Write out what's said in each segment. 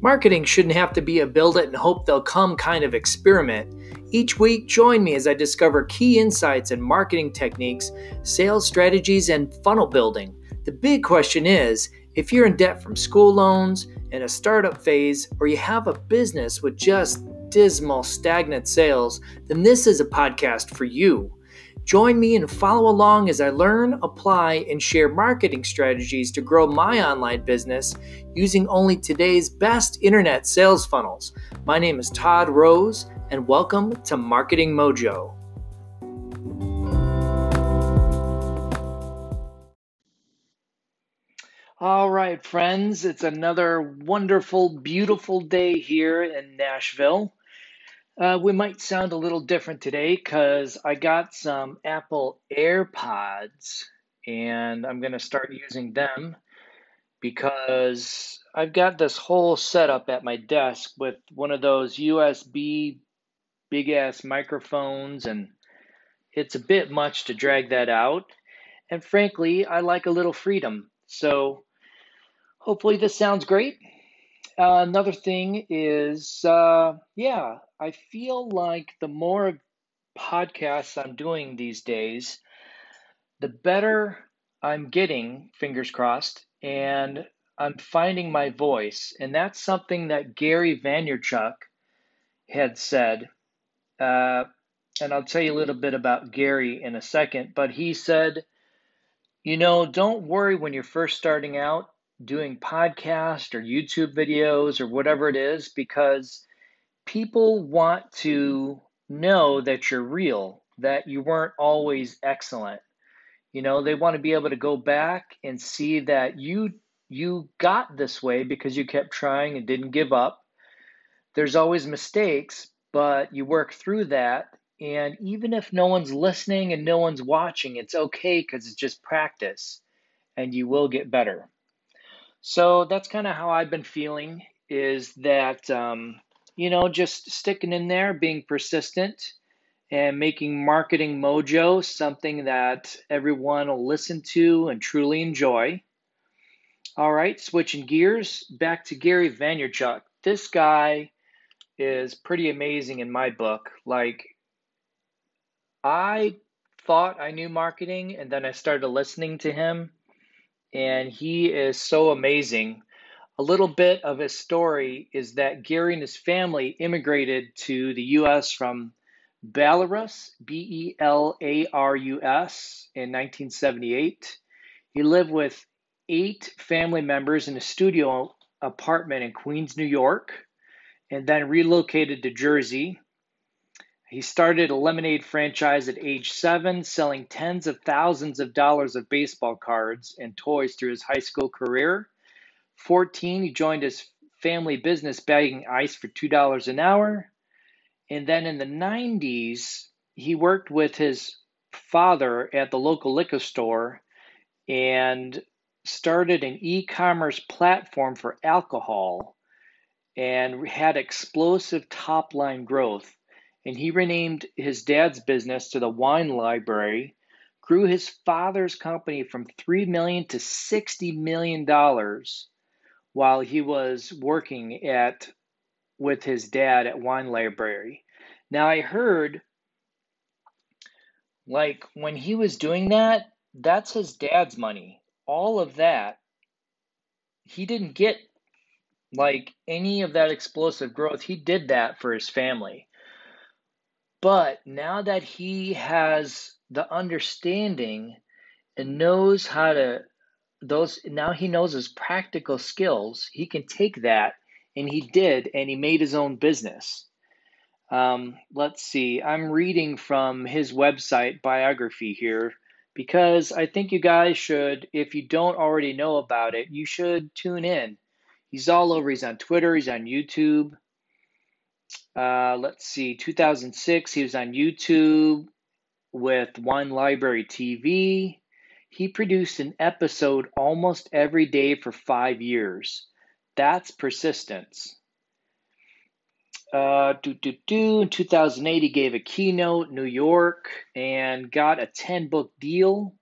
Marketing shouldn't have to be a build it and hope they'll come kind of experiment. Each week, join me as I discover key insights and marketing techniques, sales strategies, and funnel building. The big question is if you're in debt from school loans, in a startup phase, or you have a business with just dismal, stagnant sales, then this is a podcast for you. Join me and follow along as I learn, apply, and share marketing strategies to grow my online business using only today's best internet sales funnels. My name is Todd Rose, and welcome to Marketing Mojo. All right, friends, it's another wonderful, beautiful day here in Nashville. Uh, we might sound a little different today because I got some Apple AirPods and I'm going to start using them because I've got this whole setup at my desk with one of those USB big ass microphones, and it's a bit much to drag that out. And frankly, I like a little freedom. So hopefully, this sounds great. Another thing is, uh, yeah, I feel like the more podcasts I'm doing these days, the better I'm getting, fingers crossed, and I'm finding my voice. And that's something that Gary Vaynerchuk had said. Uh, and I'll tell you a little bit about Gary in a second, but he said, you know, don't worry when you're first starting out doing podcast or YouTube videos or whatever it is because people want to know that you're real, that you weren't always excellent. You know, they want to be able to go back and see that you you got this way because you kept trying and didn't give up. There's always mistakes, but you work through that and even if no one's listening and no one's watching, it's okay cuz it's just practice and you will get better. So that's kind of how I've been feeling is that, um, you know, just sticking in there, being persistent, and making marketing mojo something that everyone will listen to and truly enjoy. All right, switching gears back to Gary Vaynerchuk. This guy is pretty amazing in my book. Like, I thought I knew marketing, and then I started listening to him and he is so amazing. A little bit of his story is that Gary and his family immigrated to the U.S. from Belarus, B E L A R U S, in 1978. He lived with eight family members in a studio apartment in Queens, New York, and then relocated to Jersey. He started a lemonade franchise at age seven, selling tens of thousands of dollars of baseball cards and toys through his high school career. 14, he joined his family business bagging ice for $2 an hour. And then in the 90s, he worked with his father at the local liquor store and started an e commerce platform for alcohol and had explosive top line growth and he renamed his dad's business to the Wine Library, grew his father's company from 3 million to 60 million dollars while he was working at with his dad at Wine Library. Now I heard like when he was doing that, that's his dad's money. All of that he didn't get like any of that explosive growth. He did that for his family. But now that he has the understanding and knows how to those now he knows his practical skills, he can take that and he did and he made his own business. Um, let's see, I'm reading from his website biography here because I think you guys should, if you don't already know about it, you should tune in. He's all over. He's on Twitter, he's on YouTube. Uh, let's see, 2006, he was on YouTube with Wine Library TV. He produced an episode almost every day for five years. That's persistence. Uh, do, do, do. In 2008, he gave a keynote New York and got a 10 book deal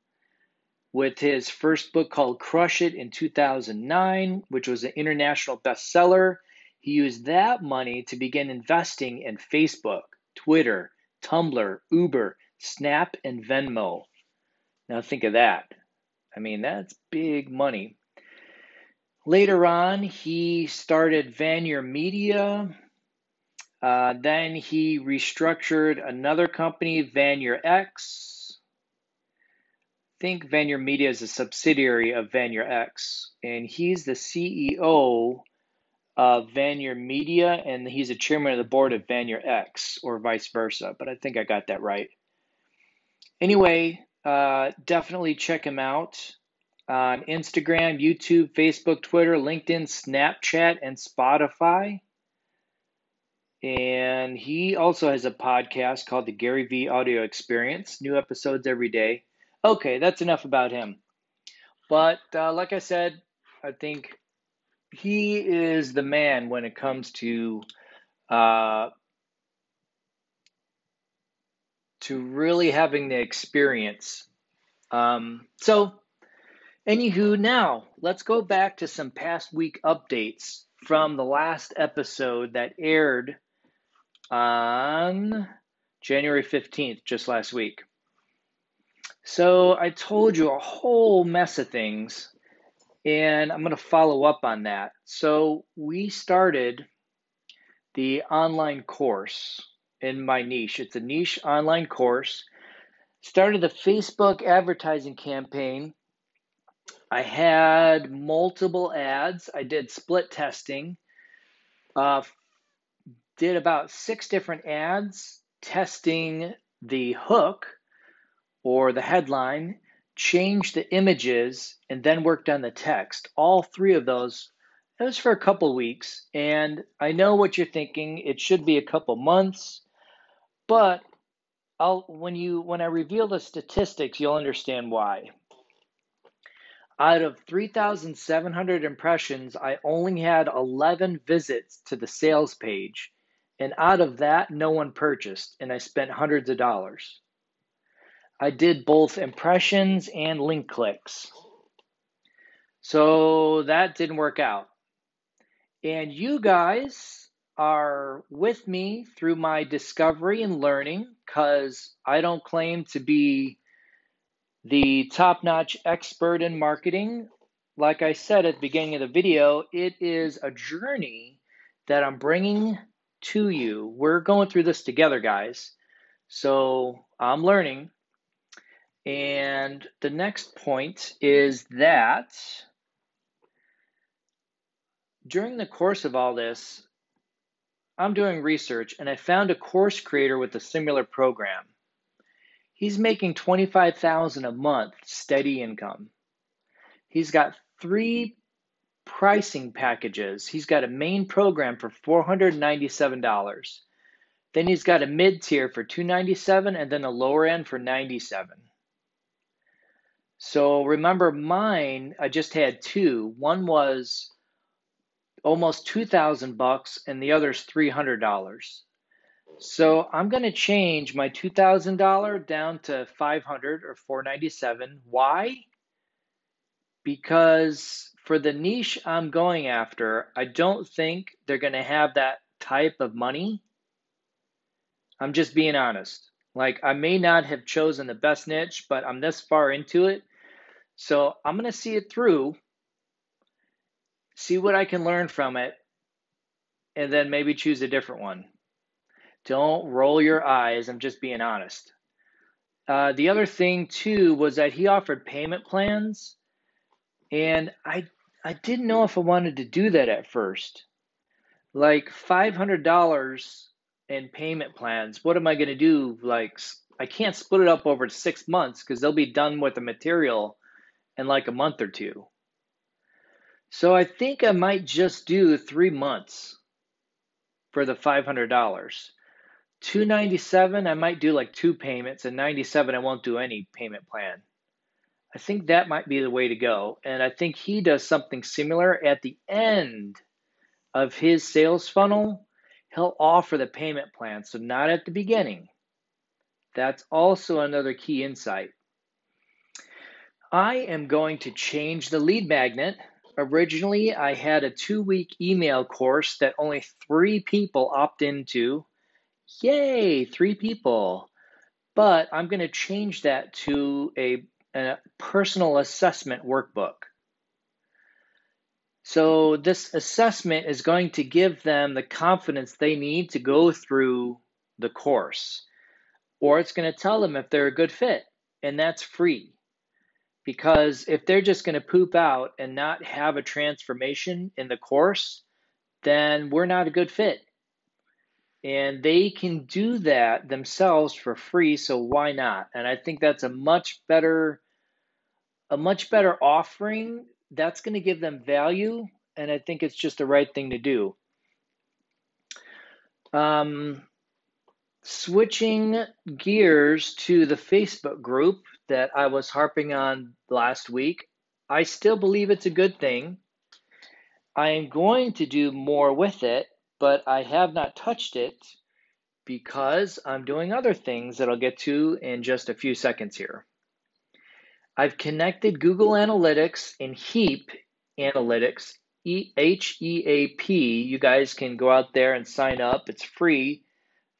with his first book called Crush It in 2009, which was an international bestseller. He used that money to begin investing in Facebook, Twitter, Tumblr, Uber, Snap, and Venmo. Now think of that. I mean, that's big money. Later on, he started Vayner Media. Uh, then he restructured another company, Vayner I think Vayner Media is a subsidiary of VaynerX, and he's the CEO of Vayner Media, and he's a chairman of the board of VaynerX, or vice versa. But I think I got that right. Anyway, uh, definitely check him out on Instagram, YouTube, Facebook, Twitter, LinkedIn, Snapchat, and Spotify. And he also has a podcast called the Gary V Audio Experience. New episodes every day. Okay, that's enough about him. But uh, like I said, I think he is the man when it comes to uh, to really having the experience. Um, so Anywho, now let's go back to some past week updates from the last episode that aired on January 15th, just last week. So I told you a whole mess of things, and I'm going to follow up on that. So we started the online course in my niche. It's a niche online course. Started the Facebook advertising campaign I had multiple ads. I did split testing. Uh, did about six different ads testing the hook or the headline, changed the images, and then worked on the text. All three of those. It was for a couple weeks, and I know what you're thinking. It should be a couple months, but I'll when you when I reveal the statistics, you'll understand why. Out of 3,700 impressions, I only had 11 visits to the sales page. And out of that, no one purchased, and I spent hundreds of dollars. I did both impressions and link clicks. So that didn't work out. And you guys are with me through my discovery and learning because I don't claim to be the top notch expert in marketing. Like I said at the beginning of the video, it is a journey that I'm bringing to you. We're going through this together, guys. So I'm learning. And the next point is that during the course of all this, I'm doing research and I found a course creator with a similar program. He's making 25,000 a month steady income. He's got three pricing packages. He's got a main program for $497. Then he's got a mid tier for 297 and then a lower end for 97. So remember mine, I just had two. One was almost 2000 bucks and the other's $300. So I'm going to change my $2,000 down to 500 or 497. Why? Because for the niche I'm going after, I don't think they're going to have that type of money. I'm just being honest. Like I may not have chosen the best niche, but I'm this far into it. So I'm going to see it through, see what I can learn from it, and then maybe choose a different one. Don't roll your eyes. I'm just being honest. Uh, the other thing too was that he offered payment plans, and I I didn't know if I wanted to do that at first. Like five hundred dollars in payment plans. What am I going to do? Like I can't split it up over six months because they'll be done with the material in like a month or two. So I think I might just do three months for the five hundred dollars. 297 I might do like two payments and 97 I won't do any payment plan. I think that might be the way to go and I think he does something similar at the end of his sales funnel. He'll offer the payment plan, so not at the beginning. That's also another key insight. I am going to change the lead magnet originally I had a two week email course that only three people opt into. Yay, three people. But I'm going to change that to a, a personal assessment workbook. So, this assessment is going to give them the confidence they need to go through the course, or it's going to tell them if they're a good fit, and that's free. Because if they're just going to poop out and not have a transformation in the course, then we're not a good fit. And they can do that themselves for free, so why not? And I think that's a much better a much better offering that's going to give them value, and I think it's just the right thing to do. Um, switching gears to the Facebook group that I was harping on last week, I still believe it's a good thing. I am going to do more with it, but I have not touched it because I'm doing other things that I'll get to in just a few seconds here. I've connected Google Analytics and Heap Analytics, H E A P. You guys can go out there and sign up. It's free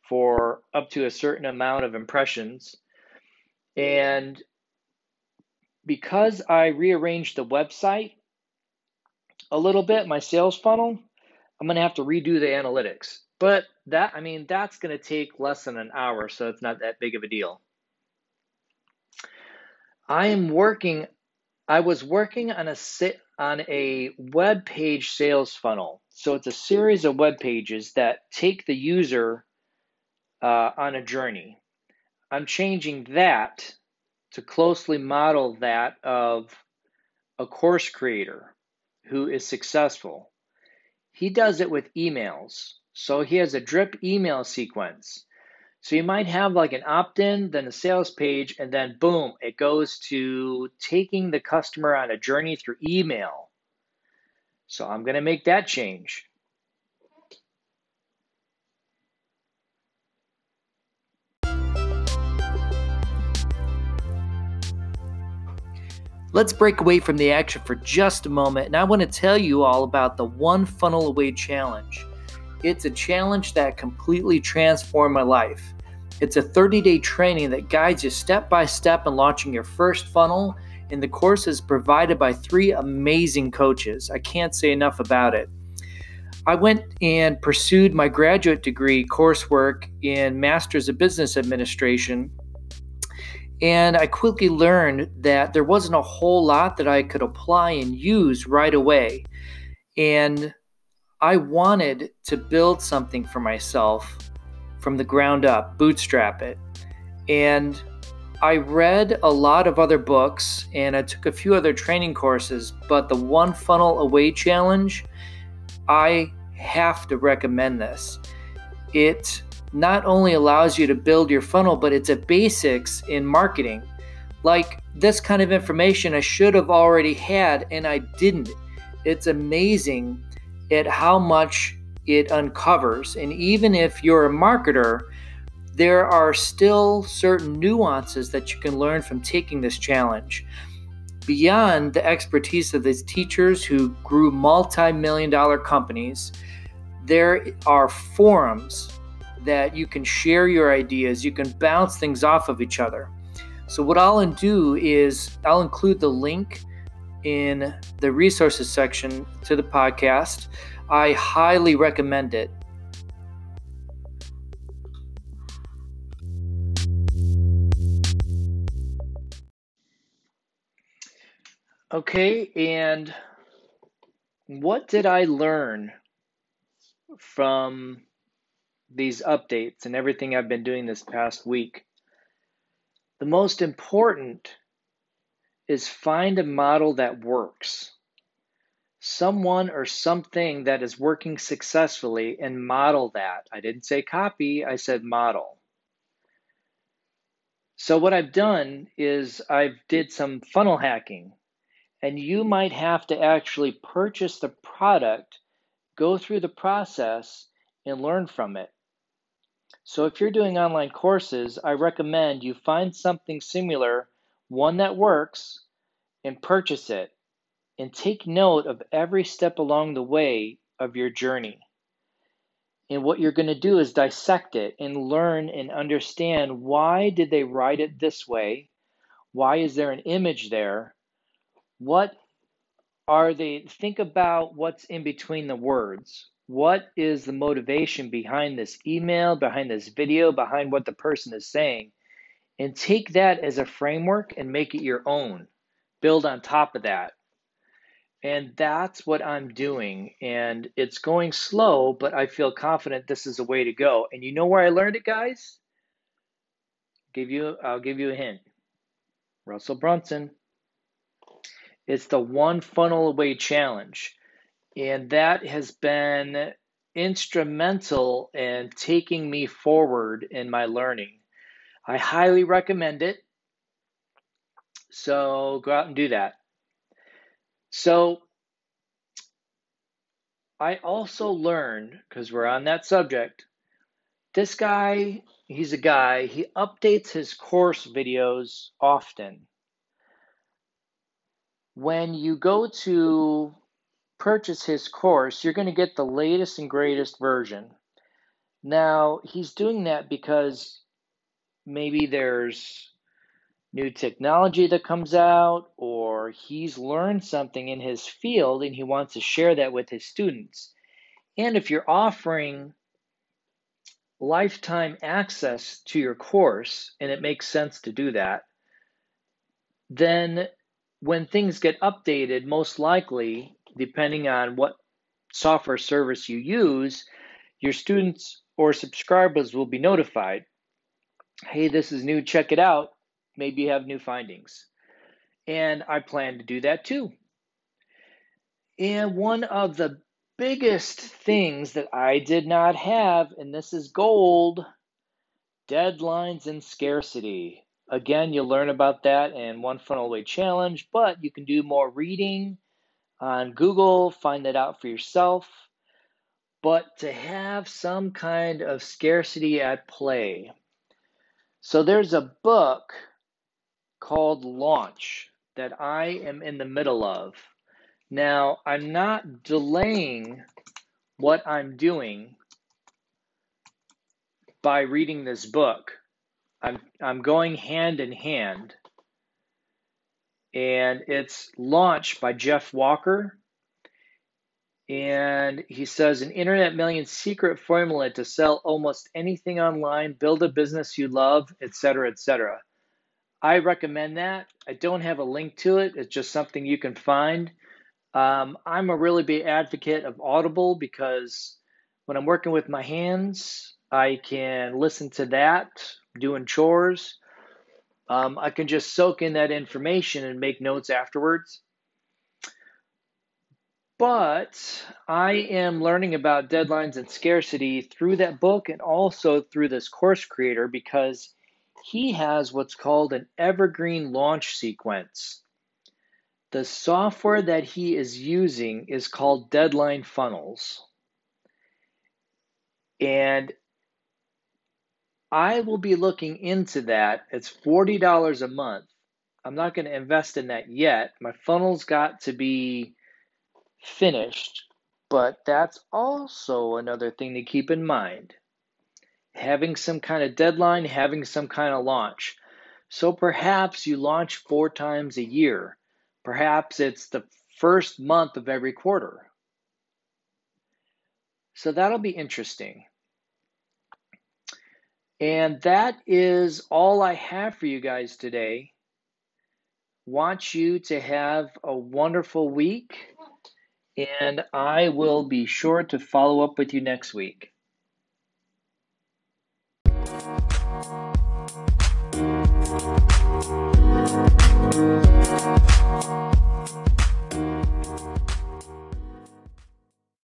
for up to a certain amount of impressions. And because I rearranged the website a little bit, my sales funnel, I'm going to have to redo the analytics. But that, I mean, that's going to take less than an hour, so it's not that big of a deal. I am working. I was working on a on a web page sales funnel. So it's a series of web pages that take the user uh, on a journey. I'm changing that to closely model that of a course creator who is successful. He does it with emails. So he has a drip email sequence. So you might have like an opt in, then a sales page, and then boom, it goes to taking the customer on a journey through email. So I'm going to make that change. Let's break away from the action for just a moment, and I want to tell you all about the One Funnel Away Challenge. It's a challenge that completely transformed my life. It's a 30 day training that guides you step by step in launching your first funnel, and the course is provided by three amazing coaches. I can't say enough about it. I went and pursued my graduate degree coursework in Masters of Business Administration, and I quickly learned that there wasn't a whole lot that I could apply and use right away. And I wanted to build something for myself from the ground up, bootstrap it. And I read a lot of other books and I took a few other training courses, but the One Funnel Away Challenge, I have to recommend this. It not only allows you to build your funnel, but it's a basics in marketing. Like this kind of information I should have already had and I didn't. It's amazing at how much it uncovers. And even if you're a marketer, there are still certain nuances that you can learn from taking this challenge. Beyond the expertise of these teachers who grew multi million dollar companies, there are forums that you can share your ideas, you can bounce things off of each other. So, what I'll do is I'll include the link in the resources section to the podcast. I highly recommend it. Okay, and what did I learn from these updates and everything I've been doing this past week? The most important is find a model that works someone or something that is working successfully and model that. I didn't say copy, I said model. So what I've done is I've did some funnel hacking and you might have to actually purchase the product, go through the process and learn from it. So if you're doing online courses, I recommend you find something similar, one that works and purchase it and take note of every step along the way of your journey. And what you're going to do is dissect it and learn and understand why did they write it this way? Why is there an image there? What are they think about what's in between the words? What is the motivation behind this email, behind this video, behind what the person is saying? And take that as a framework and make it your own. Build on top of that. And that's what I'm doing. And it's going slow, but I feel confident this is a way to go. And you know where I learned it, guys? Give you I'll give you a hint. Russell Brunson. It's the one funnel away challenge. And that has been instrumental in taking me forward in my learning. I highly recommend it. So go out and do that. So I also learned, because we're on that subject, this guy, he's a guy, he updates his course videos often. When you go to purchase his course, you're going to get the latest and greatest version. Now, he's doing that because maybe there's new technology that comes out, or he's learned something in his field and he wants to share that with his students. And if you're offering lifetime access to your course, and it makes sense to do that, then when things get updated, most likely, depending on what software service you use, your students or subscribers will be notified. Hey, this is new, check it out maybe you have new findings. And I plan to do that too. And one of the biggest things that I did not have, and this is gold deadlines and scarcity. Again, you'll learn about that in One Funnel Away Challenge, but you can do more reading on Google, find that out for yourself. But to have some kind of scarcity at play. So there's a book called Launch that I am in the middle of. Now, I'm not delaying what I'm doing by reading this book. I'm, I'm going hand in hand. And it's launched by Jeff Walker. And he says an internet million secret formula to sell almost anything online, build a business you love, etc., etc. I recommend that. I don't have a link to it. It's just something you can find. Um, I'm a really big advocate of Audible because when I'm working with my hands, I can listen to that doing chores. Um, I can just soak in that information and make notes afterwards. But I am learning about deadlines and scarcity through that book and also through this course creator because he has what's called an evergreen launch sequence. The software that he is using is called Deadline Funnels. And I will be looking into that. It's $40 a month. I'm not going to invest in that yet. My funnel's got to be finished, but that's also another thing to keep in mind having some kind of deadline, having some kind of launch. So perhaps you launch four times a year. Perhaps it's the first month of every quarter. So that'll be interesting. And that is all I have for you guys today. Want you to have a wonderful week, and I will be sure to follow up with you next week.